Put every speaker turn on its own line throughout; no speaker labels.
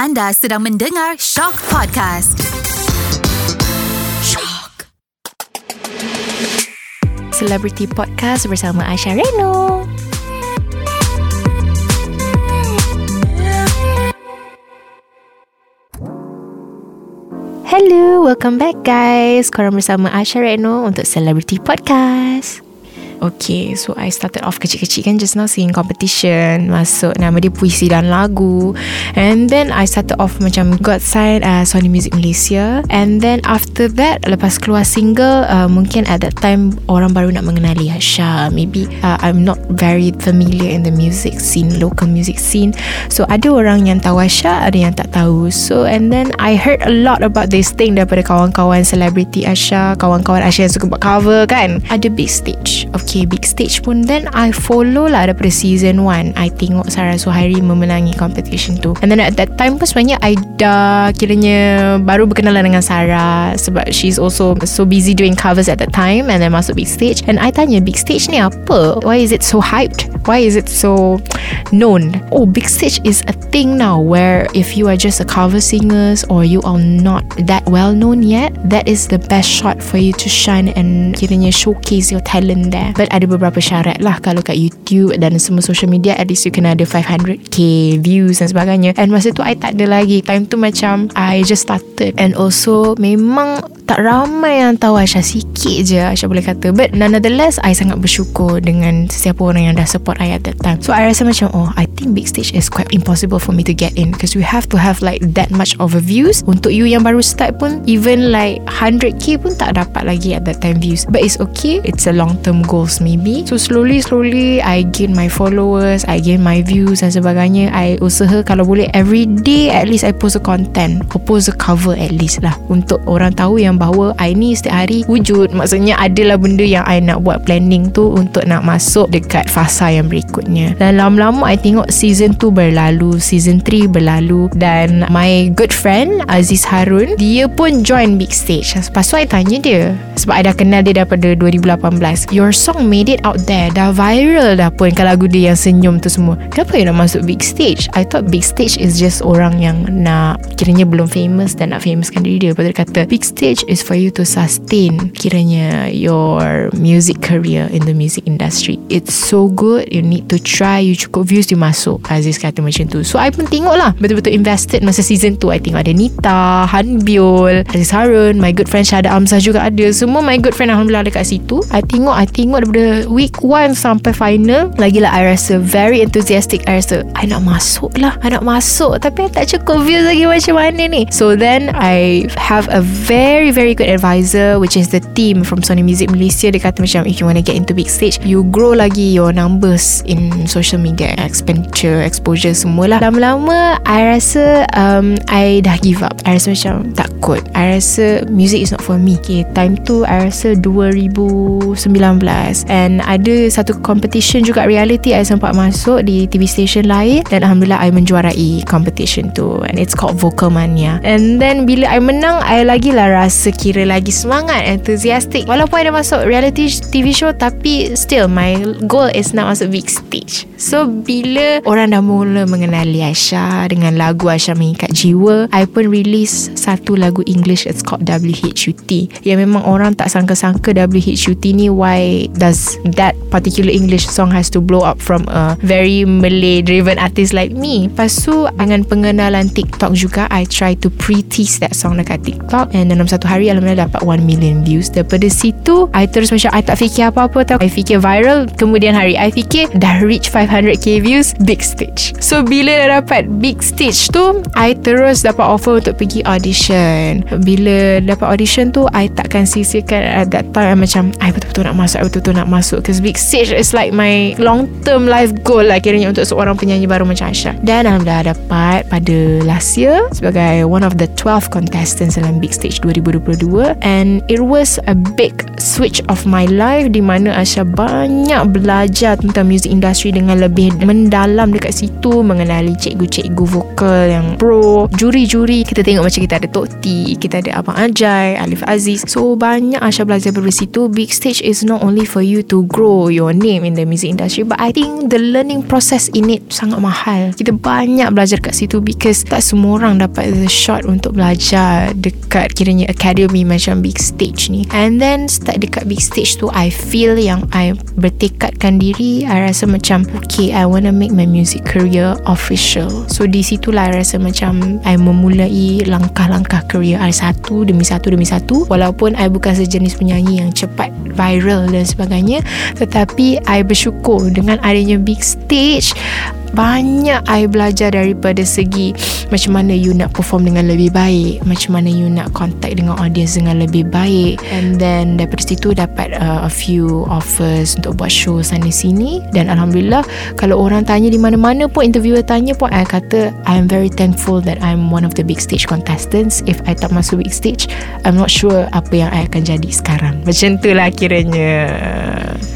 Anda sedang mendengar Shock Podcast. Shock.
Celebrity Podcast bersama Aisyah Reno. Hello, welcome back guys. Korang bersama Aisyah Reno untuk Celebrity Podcast. Okay, so I started off kecil-kecil kan just now singing competition. Masuk nama dia puisi dan lagu. And then I started off macam got signed uh, Sony Music Malaysia. And then after that, lepas keluar single, uh, mungkin at that time orang baru nak mengenali Hasha. Maybe uh, I'm not very familiar in the music scene, local music scene. So ada orang yang tahu Hasha, ada yang tak tahu. So and then I heard a lot about this thing daripada kawan-kawan celebrity Asha, kawan-kawan Asha yang suka buat cover kan. Ada big stage. Okay okay big stage pun. Then I follow lah daripada season 1 I tengok Sarah Suhairi memenangi competition tu. And then at that time pun sebenarnya I dah kiranya baru berkenalan dengan Sarah sebab she's also so busy doing covers at that time and then masuk big stage. And I tanya big stage ni apa? Why is it so hyped? Why is it so known. Oh big stage is a thing now where if you are just a cover singers or you are not that well known yet that is the best shot for you to shine and kiranya showcase your talent there. But ada beberapa syarat lah Kalau kat YouTube Dan semua social media At least you kena ada 500k views Dan sebagainya. And masa tu I tak ada lagi. Time tu macam I just started. And also Memang tak ramai yang tahu Aisyah. Sikit je Aisyah boleh kata. But nonetheless I sangat bersyukur Dengan setiap orang yang dah support I at that time. So I rasa macam Oh I think big stage is quite impossible For me to get in. Because we have to have like That much of a views. Untuk you yang baru start pun Even like 100k pun tak dapat lagi At that time views. But it's okay. It's a long term goal goals maybe. So slowly slowly I gain my followers I gain my views dan sebagainya. I usaha kalau boleh every day at least I post a content. Or post a cover at least lah. Untuk orang tahu yang bahawa I ni setiap hari wujud. Maksudnya adalah benda yang I nak buat planning tu untuk nak masuk dekat fasa yang berikutnya. Dan lama-lama I tengok season 2 berlalu season 3 berlalu dan my good friend Aziz Harun dia pun join big stage. Lepas tu I tanya dia sebab I dah kenal dia daripada 2018 your song made it out there Dah viral dah pun Kalau lagu dia yang senyum tu semua. Kenapa you nak masuk big stage? I thought big stage is just orang yang nak Kiranya belum famous Dan nak famouskan diri dia. Lepas dia kata Big stage is for you to sustain Kiranya your music career In the music industry. It's so good You need to try You cukup views You masuk Aziz kata macam tu. So I pun tengok lah Betul-betul invested Masa season 2 I tengok ada Nita Han Biol Aziz Harun My good friend Syada Amzah juga ada. Semua my good friend Alhamdulillah ada kat situ. I tengok I tengok daripada week 1 sampai final Lagilah I rasa very enthusiastic. I rasa I nak masuk lah. I nak masuk. Tapi tak cukup views lagi macam mana ni? So then I have a very very good advisor Which is the team from Sony Music Malaysia. Dia kata macam If you want to get into big stage You grow lagi your numbers In social media Expenditure Exposure semualah. Lama-lama I rasa um, I dah give up. I rasa macam Takut I rasa Music is not for me. Okay time tu I rasa 2019 And ada satu competition juga reality I sempat masuk di TV station lain. Dan Alhamdulillah I menjuarai competition tu. And it's called Vocal Mania. And then bila I menang I lagi lah rasa kira lagi semangat Enthusiastic. Walaupun I dah masuk reality TV show Tapi still my goal is nak masuk big stage So bila orang dah mula mengenali Aisyah Dengan lagu Aisyah mengikat jiwa I pun release satu lagu English It's called WHUT Yang memang orang tak sangka-sangka WHUT ni Why does that particular English song has to blow up from a very Malay driven artist like me? Lepas tu dengan pengenalan TikTok juga I try to pre-tease that song dekat TikTok. And dalam satu hari Alhamdulillah dapat 1 million views. Daripada situ I terus macam I tak fikir apa-apa tau. I fikir viral kemudian hari I fikir dah reach 500k views big stage. So bila dah dapat big stage tu I terus dapat offer untuk pergi audition. Bila dapat audition tu I takkan sisihkan at that time. Macam I betul-betul nak masuk I betul-betul nak masuk. Because big stage is like my long term life goal lah Kiranya untuk seorang penyanyi baru macam Aisyah. Dan Alhamdulillah dapat pada last year Sebagai one of the 12 contestants dalam big stage 2022 And it was a big switch of my life Di mana Aisyah banyak belajar tentang music industry Dengan lebih mendalam dekat situ mengenali cikgu-cikgu vokal yang pro. Juri-juri kita tengok macam kita ada Tok T kita ada Abang Ajay Alif Aziz. So banyak Asha belajar dari situ. Big stage is not only for you to grow your name in the music industry but I think the learning process in it sangat mahal. Kita banyak belajar kat situ because tak semua orang dapat the shot untuk belajar dekat kiranya academy macam big stage ni. And then start dekat big stage tu I feel yang I bertekadkan diri I rasa macam okay I want to make my music career official. So di situlah I rasa macam I memulai langkah-langkah career I satu demi satu demi satu. Walaupun I bukan sejenis penyanyi yang cepat viral dan sebagainya tetapi I bersyukur dengan adanya big stage banyak I belajar daripada segi macam mana you nak perform dengan lebih baik macam mana you nak contact dengan audience dengan lebih baik. And then daripada situ dapat uh, a few offers untuk buat show sana sini. Dan Alhamdulillah kalau orang tanya di mana-mana pun interviewer tanya pun I kata I am very thankful that I'm one of the big stage contestants. If I tak masuk big stage I'm not sure apa yang I akan jadi sekarang. Macam tu lah kiranya.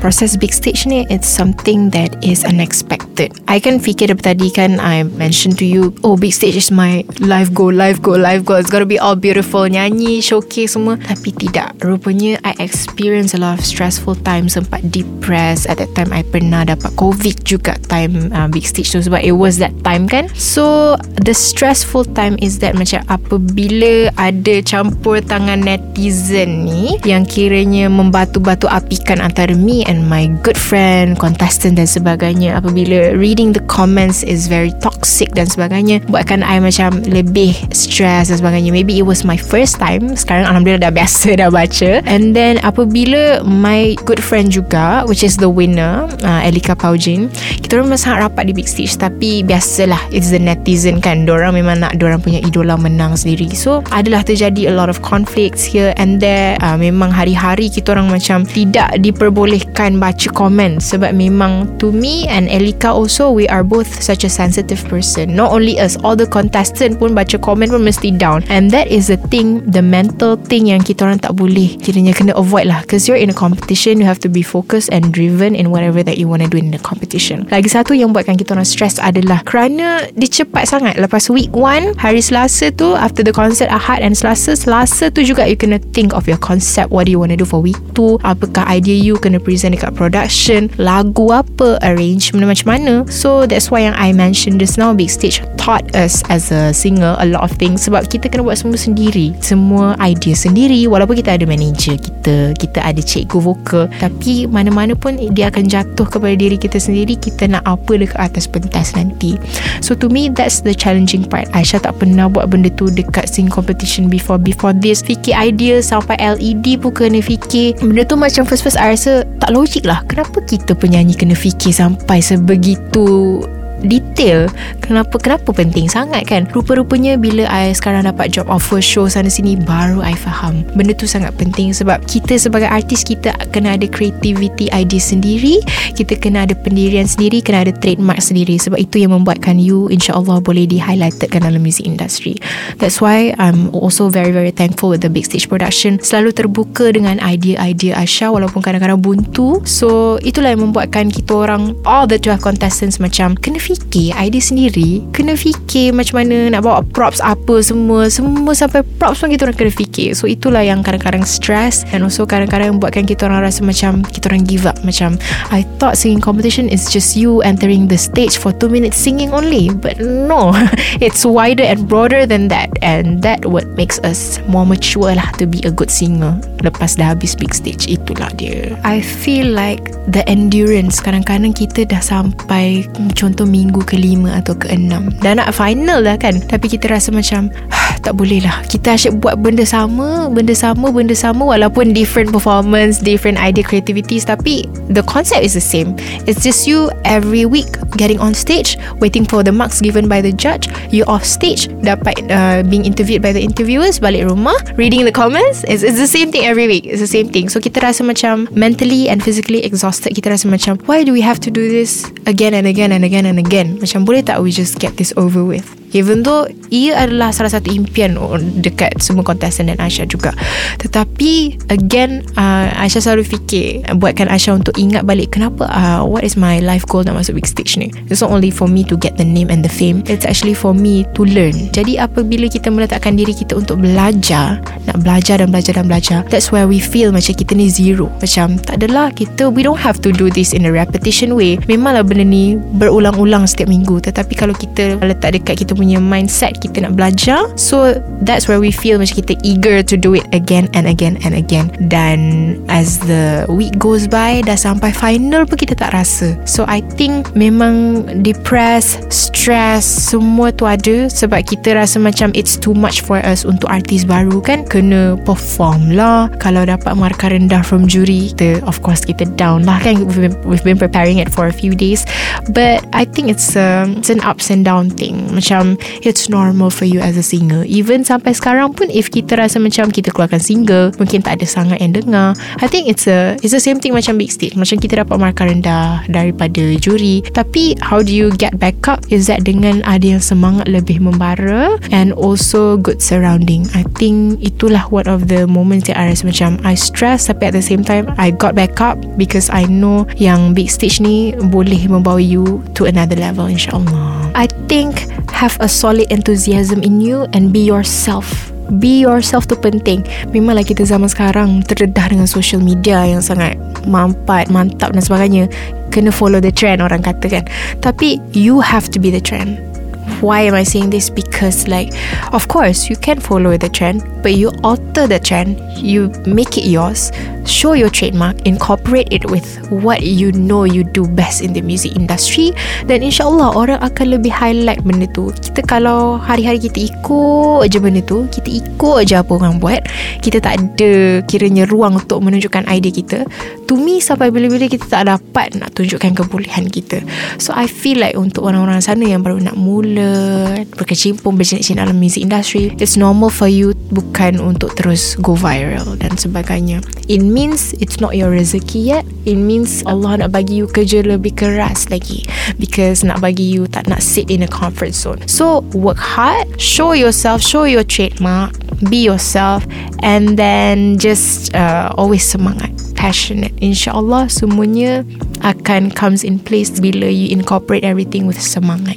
Proses big stage ni it's something that is unexpected. I can fikir dari tadi kan I mentioned to you Oh big stage is my life goal Life goal Life goal. It's gotta be all beautiful Nyanyi Showcase semua. Tapi tidak Rupanya I experience a lot of stressful time Sempat depressed. At that time I pernah dapat covid juga Time uh, big stage tu Sebab it was that time kan. So The stressful time is that Macam apabila Ada campur tangan netizen ni Yang kiranya Membatu-batu apikan Antara me and my good friend Contestant dan sebagainya Apabila reading the comments is very toxic dan sebagainya. Buatkan I macam lebih stress dan sebagainya. Maybe it was my first time. Sekarang Alhamdulillah dah biasa dah baca. And then apabila my good friend juga which is the winner uh, Elika Paujin kita orang sangat rapat di big stage. Tapi biasalah it's the netizen kan. Diorang memang nak diorang punya idola menang sendiri. So adalah terjadi a lot of conflicts here and there. Uh, memang hari-hari kita orang macam tidak diperbolehkan baca komen. Sebab memang to me and Elika also we are both such a sensitive person. Not only us all the contestant pun baca komen pun mesti down. And that is the thing the mental thing yang kita orang tak boleh kiranya kena avoid lah. Because you're in a competition you have to be focused and driven in whatever that you want to do in the competition. Lagi satu yang buatkan kita orang stress adalah kerana dia cepat sangat. Lepas week 1 hari selasa tu after the concert ahad and selasa selasa tu juga you kena think of your concept. What do you want to do for week 2 apakah idea you kena present dekat production? Lagu apa? Arrangement macam mana? So that's why yang I mentioned just now big stage taught us as a singer a lot of things sebab kita kena buat semua sendiri semua idea sendiri walaupun kita ada manager kita kita ada cikgu vokal. Tapi mana-mana pun dia akan jatuh kepada diri kita sendiri kita nak apa dekat atas pentas nanti. So to me that's the challenging part. Aisyah tak pernah buat benda tu dekat sing competition before. Before this fikir idea sampai LED pun kena fikir. Benda tu macam first-first I rasa tak logik lah. Kenapa kita penyanyi kena fikir sampai sebegitu detail kenapa kenapa penting sangat kan? Rupa-rupanya bila I sekarang dapat job offer show sana sini baru I faham. Benda tu sangat penting sebab kita sebagai artis kita kena ada creativity idea sendiri kita kena ada pendirian sendiri kena ada trademark sendiri. Sebab itu yang membuatkan you insyaAllah boleh di highlightedkan dalam music industry. That's why I'm also very very thankful with the big stage production. Selalu terbuka dengan idea-idea Asha walaupun kadang-kadang buntu. So itulah yang membuatkan kita orang all the 12 contestants macam kena fikir idea sendiri Kena fikir macam mana nak bawa props apa semua. Semua sampai props pun kita orang kena fikir. So itulah yang kadang-kadang stress And also kadang-kadang buatkan kita orang rasa macam Kita orang give up. Macam I thought singing competition is just you entering the stage For 2 minutes singing only. But no It's wider and broader than that. And that what makes us more mature lah To be a good singer Lepas dah habis big stage. Itulah dia. I feel like The endurance Kadang-kadang kita dah sampai Contoh minggu kelima atau keenam. Dah nak final dah kan Tapi kita rasa macam Tak boleh lah. Kita asyik buat benda sama Benda sama Benda sama Walaupun different performance Different idea creativities Tapi The concept is the same. It's just you Every week Getting on stage Waiting for the marks Given by the judge. You off stage Dapat uh, Being interviewed by the interviewers Balik rumah Reading the comments. It's, it's the same thing every week. It's the same thing. So kita rasa macam Mentally and physically exhausted. Kita rasa macam Why do we have to do this Again and again and again and again Macam boleh tak we just get this over with Even though ia adalah salah satu impian dekat semua contestant dan Aisyah juga. Tetapi again uh, Aisyah selalu fikir buatkan Aisyah untuk ingat balik kenapa uh, what is my life goal nak masuk big stage ni. It's not only for me to get the name and the fame. It's actually for me to learn. Jadi apabila kita meletakkan diri kita untuk belajar, nak belajar dan belajar dan belajar, that's where we feel macam kita ni zero. Macam tak adalah kita we don't have to do this in a repetition way. Memanglah benda ni berulang-ulang setiap minggu tetapi kalau kita letak dekat kita punya mindset kita nak belajar, so that's where we feel macam kita eager to do it again and again and again. Dan as the week goes by dah sampai final pun kita tak rasa. So I think memang depressed stress semua tu ada sebab kita rasa macam it's too much for us untuk artis baru kan. Kena perform lah. Kalau dapat markah rendah from jury kita of course kita down lah kan. We've been, we've been preparing it for a few days. But I think it's, a, it's an ups and down thing. Macam it's normal for you as a singer. Even sampai sekarang pun if kita rasa macam kita keluarkan single mungkin tak ada sangat yang dengar. I think it's a it's the same thing macam big stage. Macam kita dapat markah rendah daripada juri. Tapi how do you get back up? Is that dengan ada yang semangat lebih membara and also good surrounding? I think itulah one of the moments yang I rasa macam I stress tapi at the same time I got back up because I know yang big stage ni boleh membawa you to another level insyaAllah. I think have a solid enthusiasm in you and be yourself. Be yourself tu penting. Memanglah kita zaman sekarang Terdedah dengan social media Yang sangat Mampat Mantap dan sebagainya. Kena follow the trend Orang kata kan. Tapi You have to be the trend. Why am I saying this? Because like Of course You can follow the trend But you alter the trend. You make it yours show your trademark, incorporate it with what you know you do best in the music industry dan insyaAllah orang akan lebih highlight benda tu. Kita kalau hari-hari kita ikut je benda tu, kita ikut je apa orang buat, kita tak ada kiranya ruang untuk menunjukkan idea kita, to me sampai bila-bila kita tak dapat nak tunjukkan kebolehan kita. So I feel like untuk orang-orang sana yang baru nak mula berkecimpung berjenis dalam music industry, it's normal for you bukan untuk terus go viral dan sebagainya. In means it's not your rezeki yet. It means Allah nak bagi you kerja lebih keras lagi. Because nak bagi you tak nak sit in a comfort zone. So work hard show yourself show your trademark be yourself and then just uh, always semangat passionate. Insyaallah semuanya akan comes in place bila you incorporate everything with semangat.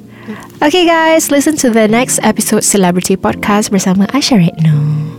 Okay guys, listen to the next episode Celebrity Podcast bersama Aisyah Retno.